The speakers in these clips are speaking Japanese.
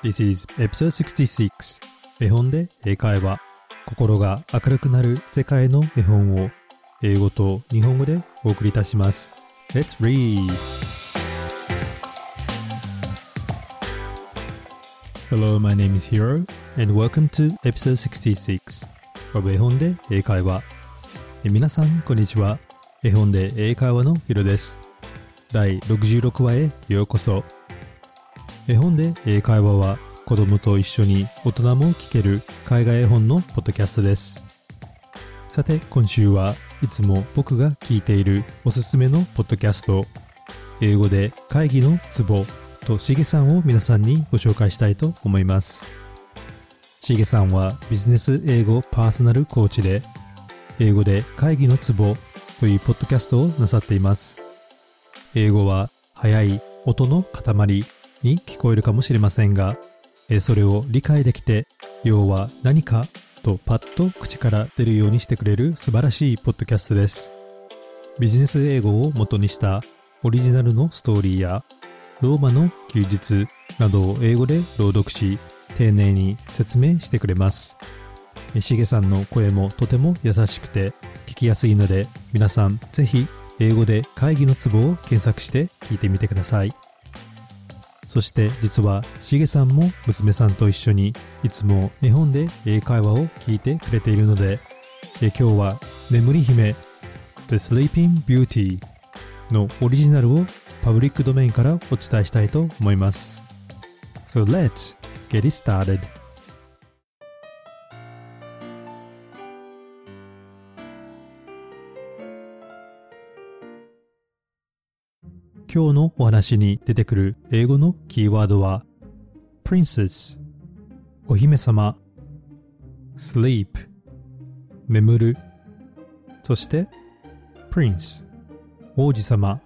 This is episode 66絵本で英会話。心が明るくなる世界の絵本を英語と日本語でお送りいたします。Let's read! Hello, my name is Hiro and welcome to episode 66 of 絵本で英会話。え皆さんこんにちは。絵本で英会話のヒロです。第66話へようこそ。絵本で英会話は子供と一緒に大人も聞ける海外絵本のポッドキャストです。さて今週はいつも僕が聞いているおすすめのポッドキャスト英語で会議のツボとしげさんを皆さんにご紹介したいと思います。しげさんはビジネス英語パーソナルコーチで英語で会議のツボというポッドキャストをなさっています。英語は速い音の塊。に聞こえるかもしれませんが、それを理解できて、要は何かとパッと口から出るようにしてくれる素晴らしいポッドキャストです。ビジネス英語を元にしたオリジナルのストーリーや、ローマの休日などを英語で朗読し、丁寧に説明してくれます。しげさんの声もとても優しくて聞きやすいので、皆さんぜひ英語で会議のツボを検索して聞いてみてください。そして実はしげさんも娘さんと一緒にいつも日本で英会話を聞いてくれているので今日は眠り姫 The Sleeping Beauty のオリジナルをパブリックドメインからお伝えしたいと思います。So let's get it started. 今日のお話に出てくる英語のキーワードは princess お姫様。sleep 眠る。そして prince 王子様。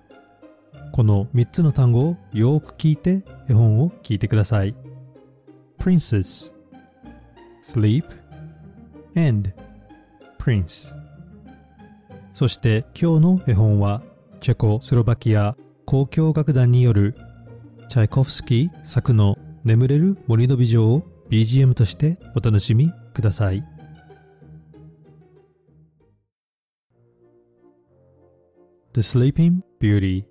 この3つの単語をよく聞いて絵本を聞いてください。princess sleep and prince そして今日の絵本はチェコスロバキア。交響楽団によるチャイコフスキー作の眠れる森の美女を BGM としてお楽しみください。The Sleeping Beauty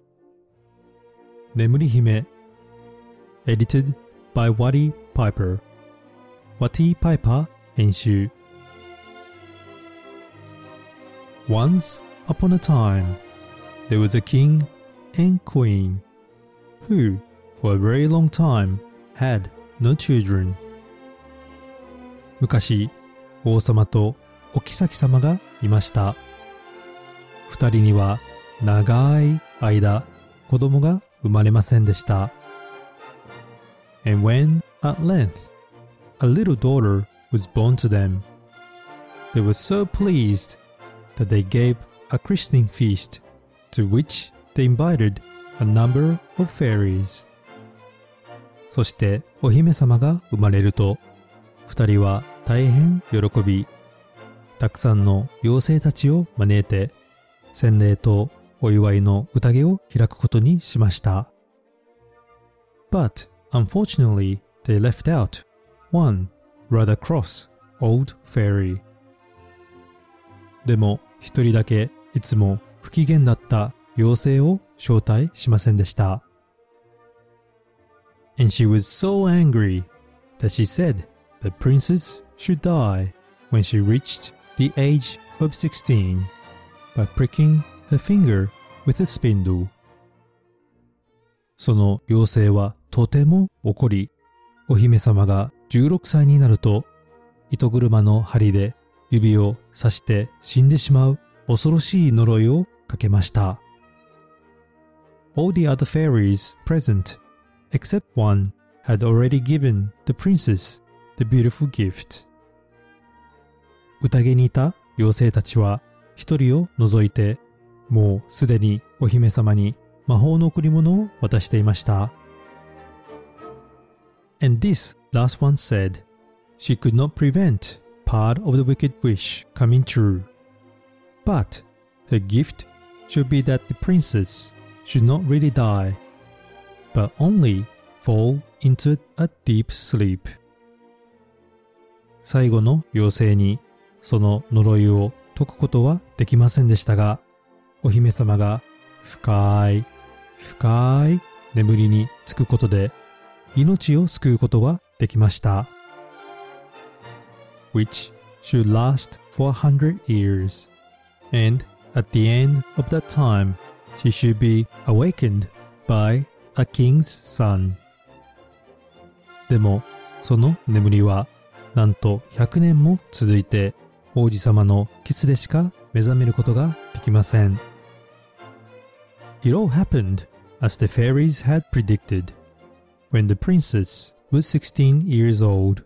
眠り姫 Edited by Watty Piper Watty Piper 編集 Once upon a time there was a king and queen, who, for a very long time, had no children. 昔、王様とお妃様がいました。二人には長い間子供が生まれませんでした。And when, at length, a little daughter was born to them, they were so pleased that they gave a christening feast to which they invited a number of fairies. そしてお姫様が生まれると、二人は大変喜び、たくさんの妖精たちを招いて、洗礼とお祝いの宴を開くことにしました。But unfortunately, they left out one rather cross old fairy. でも一人だけいつも不機嫌だった妖精を招待しませんでした。And she was so angry that she said the princess should die when she reached the age of 16 by pricking her finger with a spindle. その妖精はとても怒り、お姫様が16歳になると、糸車の針で指を刺して死んでしまう恐ろしい呪いをかけました。All the other fairies present, except one, had already given the princess the beautiful gift. 宴にいた妖精たちは一人を除いてもうすでにお姫様に魔法の贈り物を渡していました。And this last one said, she could not prevent part of the wicked wish coming true. But her gift should be that the princess should not really die, but only fall into a deep sleep. 最後の妖精にその呪いを解くことはできませんでしたが、お姫様が深い、深い眠りにつくことで命を救うことはできました。which should last for a hundred years. And at the end of that time, she should be awakened by a king's son. でも、その眠りは、なんと100年も続いて、王子様のキスでしか目覚めることができません。It all happened as the fairies had predicted. When the princess was 16 years old,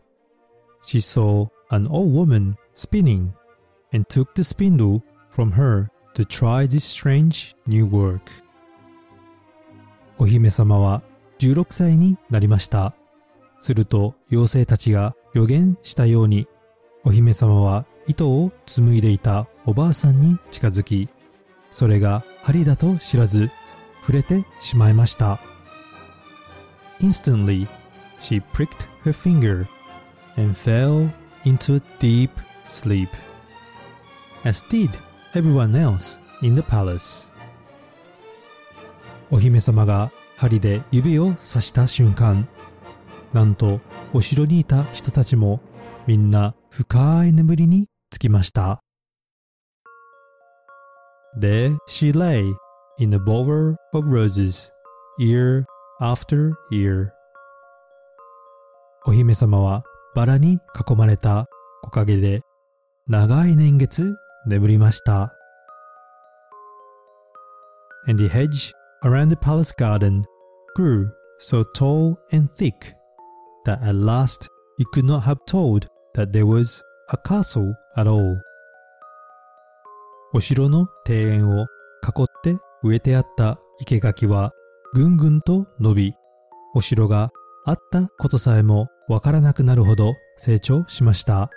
she saw an old woman spinning and took the spindle from her to try this strange new work. お姫様は16歳になりました。すると妖精たちが予言したように、お姫様は糸を紡いでいたおばあさんに近づき、それが針だと知らず、触れてしまいました。Instantly, she pricked her finger and fell into a deep sleep, as did everyone else in the palace. お姫様が針で指を刺した瞬間、なんとお城にいた人たちもみんな深い眠りにつきました。There she lay in a bower of roses, year after year. お姫様はバラに囲まれた木陰で長い年月眠りました。And the hedge around the palace garden grew so tall and thick that at last you could not have told that there was a castle at all. お城の庭園を囲って植えてあった生垣はぐんぐんと伸び、お城があったことさえもわからなくなるほど成長しました。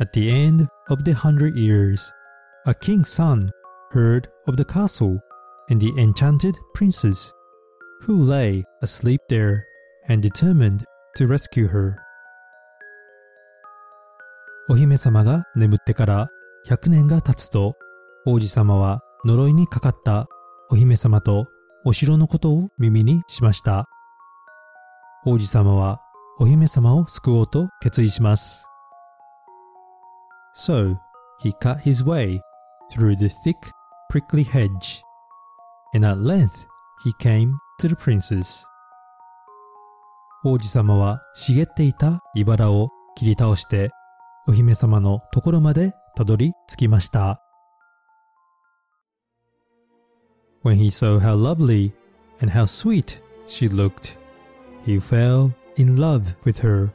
At the end of the hundred years, a king's son heard of the castle and the enchanted princess, who lay asleep there and determined to rescue her. お姫様が眠ってから100年が経つと、王子様は呪いにかかったお姫様とお城のことを耳にしました。王子様はお姫様を救おうと決意します。So, he cut his way through the thick, prickly hedge, and at length he came to the princess. 王子様は茂っていた茨を切り倒してお姫様のところまでたどり着きました。When he saw how lovely and how sweet she looked, he fell in love with her,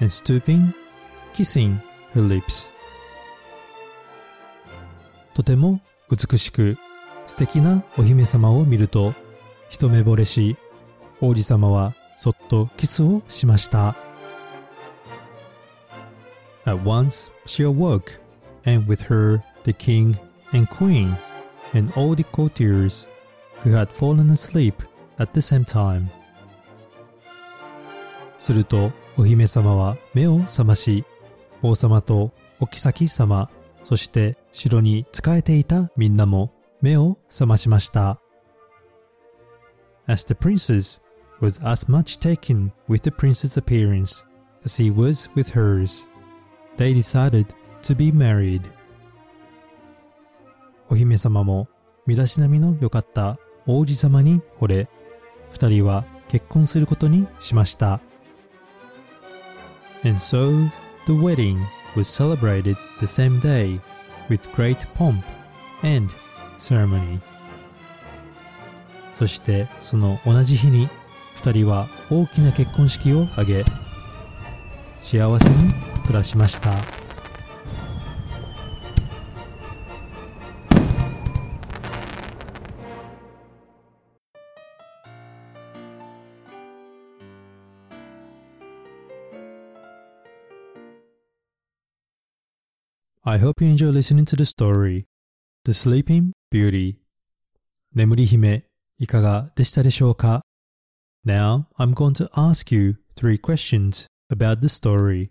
and stooping, kissing her lips. とても美しく素敵なお姫様を見ると一目惚れし、王子様はそっとキスをしました。At once she awoke, and with her the king and queen and all the courtiers who had fallen asleep at the same time. するとお姫様は目を覚まし、王様とお妃様、そして城に仕えていたみんなも目を覚ましました。As the princess was as much taken with the prince's appearance as he was with hers, they decided to be married. お姫様も身だしなみの良かった王子様に惚れ、二人は結婚することにしました。And so the wedding was celebrated the same day with great pomp and ceremony. そしてその同じ日に二人は大きな結婚式を挙げ幸せに暮らしました。I hope you enjoy listening to the story The Sleeping Beauty 眠り姫いかがでしたでしょうか Now I'm going to ask you three questions about the story.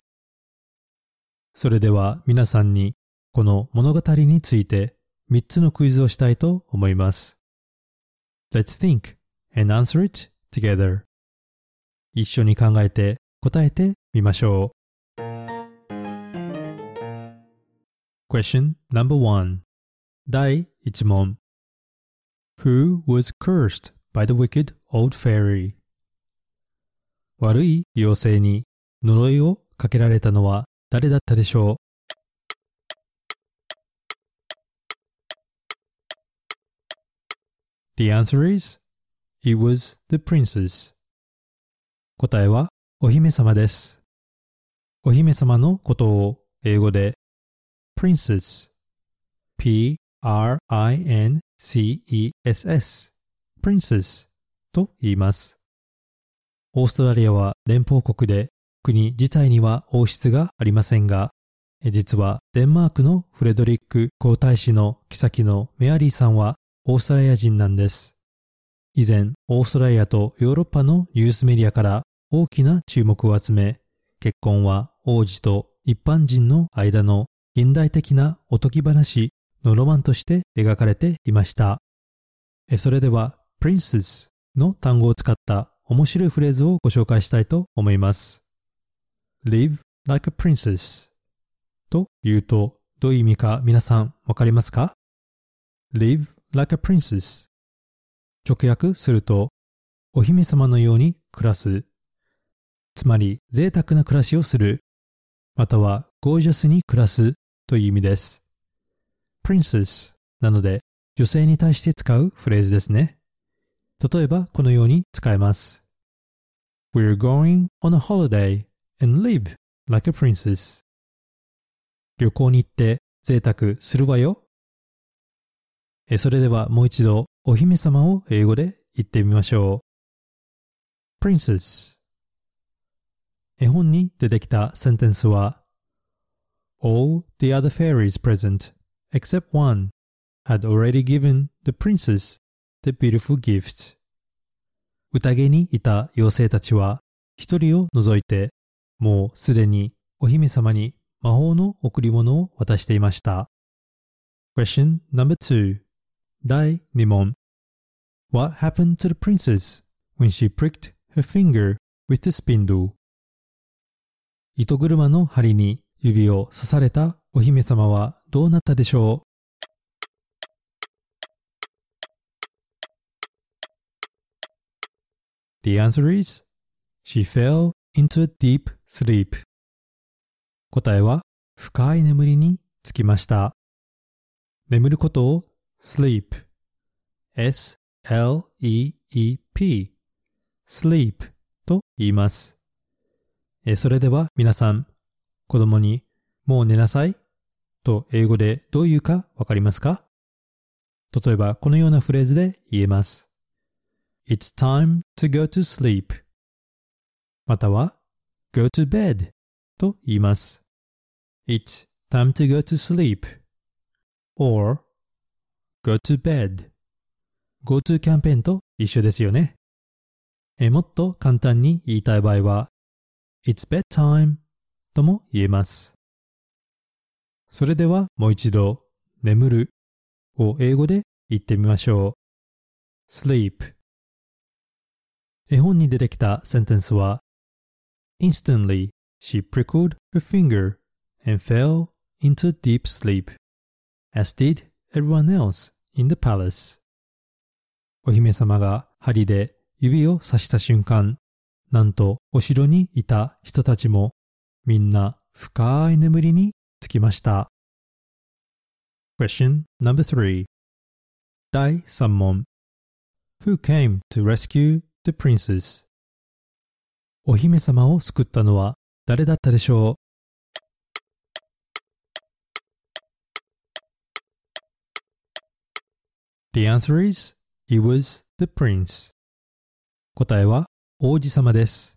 それでは皆さんにこの物語について3つのクイズをしたいと思います。Let's think and answer it together. 一緒に考えて答えてみましょう。Question number one 第1問 Who was cursed by the wicked old fairy? 悪い妖精に呪いをかけられたのは誰だったでしょう The answer is, it was the princess. 答えはお姫様です。お姫様のことを英語で princess, p-r-i-n-c-e-s-s, princess と言います。オーストラリアは連邦国で国自体には王室がありませんが、実はデンマークのフレドリック皇太子の妃のメアリーさんはオーストラリア人なんです。以前、オーストラリアとヨーロッパのニュースメディアから大きな注目を集め、結婚は王子と一般人の間の現代的なおとぎ話のロマンとして描かれていました。それでは、princess の単語を使った面白いフレーズをご紹介したいと思います。live like a princess と言うとどういう意味か皆さんわかりますか ?live like a princess 直訳するとお姫様のように暮らすつまり贅沢な暮らしをするまたはゴージャスに暮らすという意味です princess なので女性に対して使うフレーズですね例えばこのように使えます We're going on a holiday and live like a princess. 旅行に行って贅沢するわよ。それではもう一度お姫様を英語で言ってみましょう。princess 絵本に出てきたセンテンスは All the other fairies present, except one, had already given the princess the beautiful gift. 宴にいた妖精たちは一人を除いてもうすでにお姫様に魔法の贈り物を渡していました。Question number two 第2問 What happened to the princess when she pricked her finger with the spindle? 糸車の針に指を刺されたお姫様はどうなったでしょう？The answer is She fell into a deep sleep. 答えは深い眠りにつきました。眠ることを sleep s-l-e-e-p sleep と言います。それでは皆さん、子供にもう寝なさいと英語でどう言うかわかりますか？例えばこのようなフレーズで言えます。It's time to go to sleep. または go to bed と言います。It's time to go to sleep. or go to bed. go to キャンペーンと一緒ですよね。えもっと簡単に言いたい場合は It's bedtime とも言えます。それではもう一度眠るを英語で言ってみましょう。sleep 絵本に出てきたセンテンスは Instantly she prickled her finger and fell into deep sleep, as did everyone else in the palace. お姫様が針で指を刺した瞬間、なんとお城にいた人たちもみんな深い眠りにつきました。Question number three 第3問 Who came to rescue the princess? お姫様を救ったのは誰だったでしょう The answer is, he was the prince. 答えは王子様です。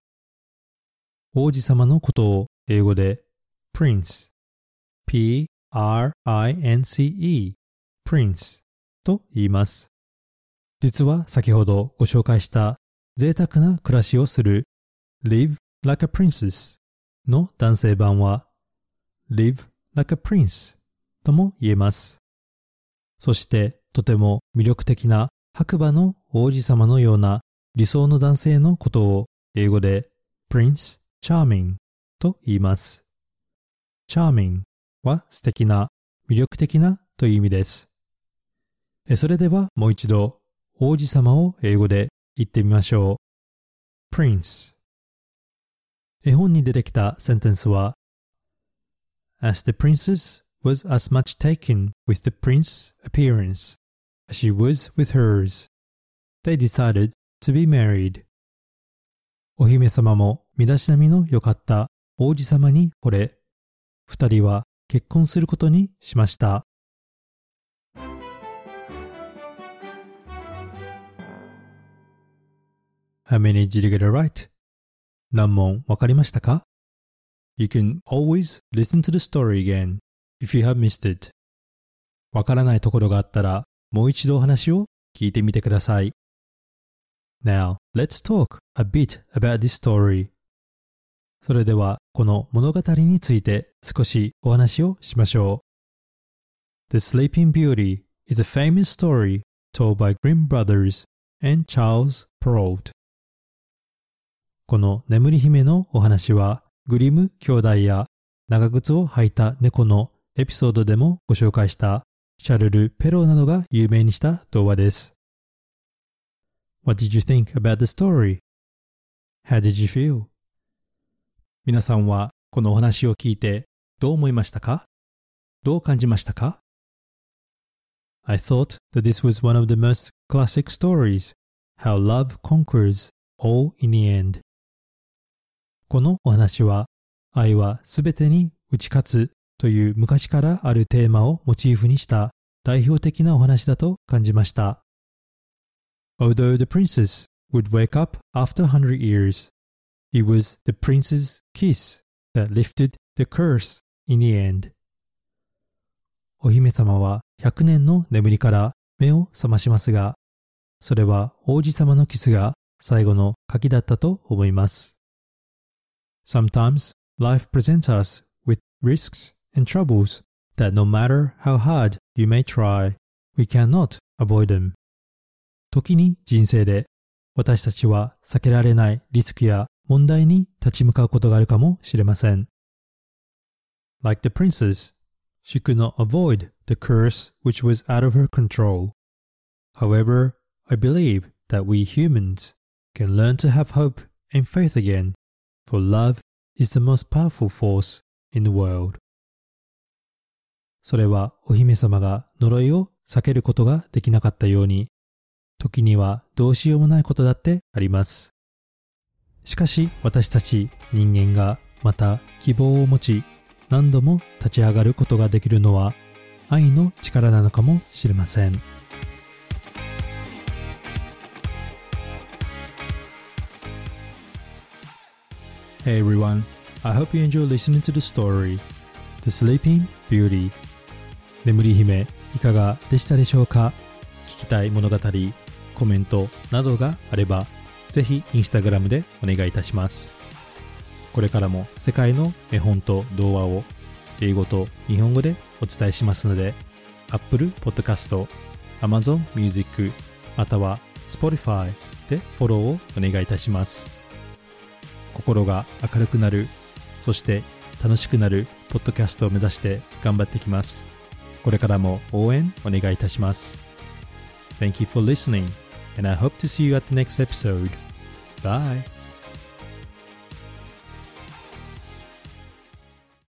王子様のことを英語で prince, p-r-i-n-c-e, prince と言います。実は先ほどご紹介した贅沢な暮らしをする live like a princess の男性版は live like a prince とも言えます。そしてとても魅力的な白馬の王子様のような理想の男性のことを英語で Prince Charming と言います。Charming は素敵な、魅力的なという意味です。それではもう一度王子様を英語で言ってみましょう。Prince 絵本に出てきたセンテンスは As the princess was as much taken with the prince's appearance as she was with hers, they decided to be married. お姫様も身だしなみの良かった王子様に惚れ、二人は結婚することにしました。How many did you get it right? 何問わかりましたか ?You can always listen to the story again if you have missed it. わからないところがあったらもう一度お話を聞いてみてください。Now, let's talk a bit about this story. それではこの物語について少しお話をしましょう。The Sleeping Beauty is a famous story told by Grimm Brothers and Charles Perrault. この眠り姫のお話は、グリム兄弟や長靴を履いた猫のエピソードでもご紹介したシャルル・ペローなどが有名にした童話です。What did you think about the story? How did you feel? 皆さんはこのお話を聞いてどう思いましたかどう感じましたか I thought that this was one of the most classic stories, how love conquers all in the end. このお話は、愛はすべてに打ち勝つという昔からあるテーマをモチーフにした代表的なお話だと感じました。Although the princess would wake up after a hundred years, it was the prince's kiss that lifted the curse in the end. お姫様は100年の眠りから目を覚ましますが、それは王子様のキスが最後の鍵だったと思います。Sometimes life presents us with risks and troubles that no matter how hard you may try, we cannot avoid them. 時に人生で私たちは避けられないリスクや問題に立ち向かうことがあるかもしれません。Like the princess, she could not avoid the curse which was out of her control. However, I believe that we humans can learn to have hope and faith again for love is the most powerful force in the world. それはお姫様が呪いを避けることができなかったように、時にはどうしようもないことだってあります。しかし私たち人間がまた希望を持ち何度も立ち上がることができるのは愛の力なのかもしれません。Hey everyone, I hope you enjoy listening to the story The Sleeping Beauty 眠り姫いかがでしたでしょうか？聞きたい物語、コメントなどがあればぜひインスタグラムでお願いいたします。これからも世界の絵本と童話を英語と日本語でお伝えしますので Apple Podcast、Amazon Music または Spotify でフォローをお願いいたします。心が明るくなるそして楽しくなるポッドキャストを目指して頑張ってきます。これからも応援お願いいたします。Thank you for listening. And I hope to see you at the next episode. Bye!